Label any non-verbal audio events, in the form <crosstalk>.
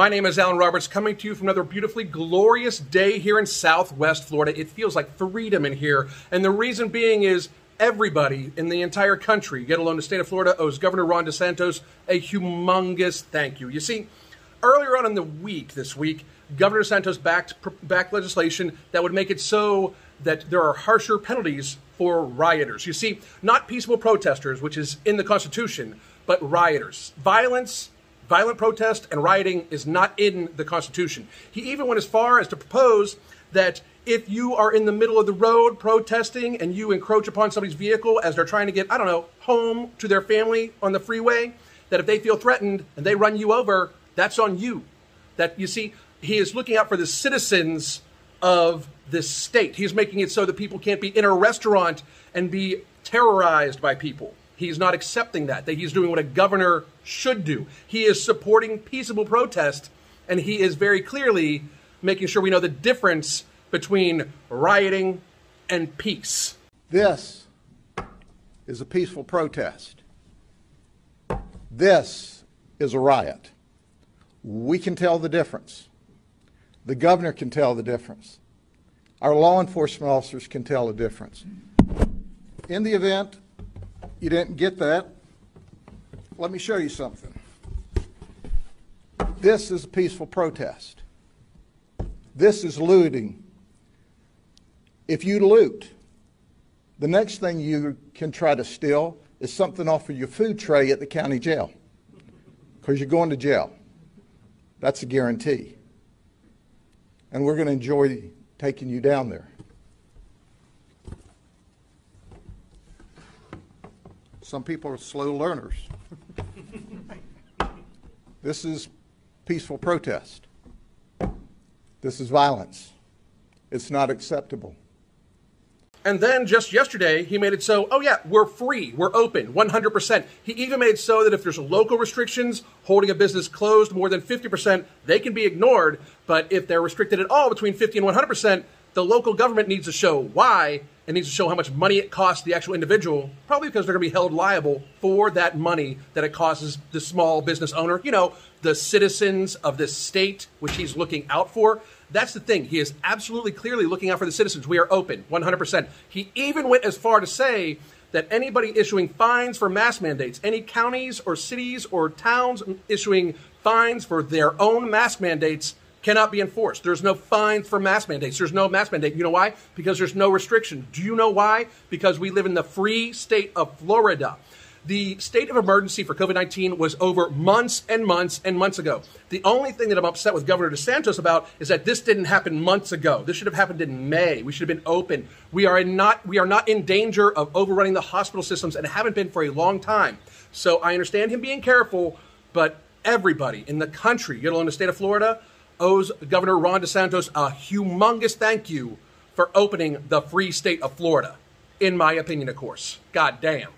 My name is Alan Roberts, coming to you from another beautifully glorious day here in Southwest Florida. It feels like freedom in here, and the reason being is everybody in the entire country, get alone the state of Florida, owes Governor Ron DeSantis a humongous thank you. You see, earlier on in the week, this week, Governor DeSantis backed back legislation that would make it so that there are harsher penalties for rioters. You see, not peaceful protesters, which is in the Constitution, but rioters. Violence, violent protest, and rioting is not in the Constitution. He even went as far as to propose that if you are in the middle of the road protesting and you encroach upon somebody's vehicle as they're trying to get, I don't know, home to their family on the freeway, that if they feel threatened and they run you over, that's on you. That you see, he is looking out for the citizens of this state. He's making it so that people can't be in a restaurant and be terrorized by people. He's not accepting that, that he's doing what a governor should do. He is supporting peaceable protest, and he is very clearly making sure we know the difference between rioting and peace. This is a peaceful protest. This is a riot. We can tell the difference. The governor can tell the difference. Our law enforcement officers can tell the difference. In the event you didn't get that, let me show you something. This is a peaceful protest. This is looting. If you loot, the next thing you can try to steal is something off of your food tray at the county jail because you're going to jail. That's a guarantee. And we're going to enjoy taking you down there. Some people are slow learners. <laughs> this is peaceful protest. This is violence. It's not acceptable. And then just yesterday, he made it so, oh yeah, we're free, we're open, 100%. He even made it so that if there's local restrictions holding a business closed more than 50%, they can be ignored. But if they're restricted at all between 50 and 100%, the local government needs to show why and needs to show how much money it costs the actual individual, probably because they're going to be held liable for that money that it costs the small business owner, you know, the citizens of this state, which he's looking out for. That's the thing. He is absolutely clearly looking out for the citizens. We are open, 100%. He even went as far to say that anybody issuing fines for mask mandates, any counties or cities or towns issuing fines for their own mask mandates, cannot be enforced. There's no fines for mask mandates. There's no mask mandate. You know why? Because there's no restriction. Do you know why? Because we live in the free state of Florida. The state of emergency for COVID 19 was over months and months and months ago. The only thing that I'm upset with Governor DeSantis about is that this didn't happen months ago. This should have happened in May. We should have been open. We are not we are not in danger of overrunning the hospital systems and haven't been for a long time. So I understand him being careful, but everybody in the country, let alone the state of Florida, owes Governor Ron DeSantis a humongous thank you for opening the free state of Florida. In my opinion, of course. God damn.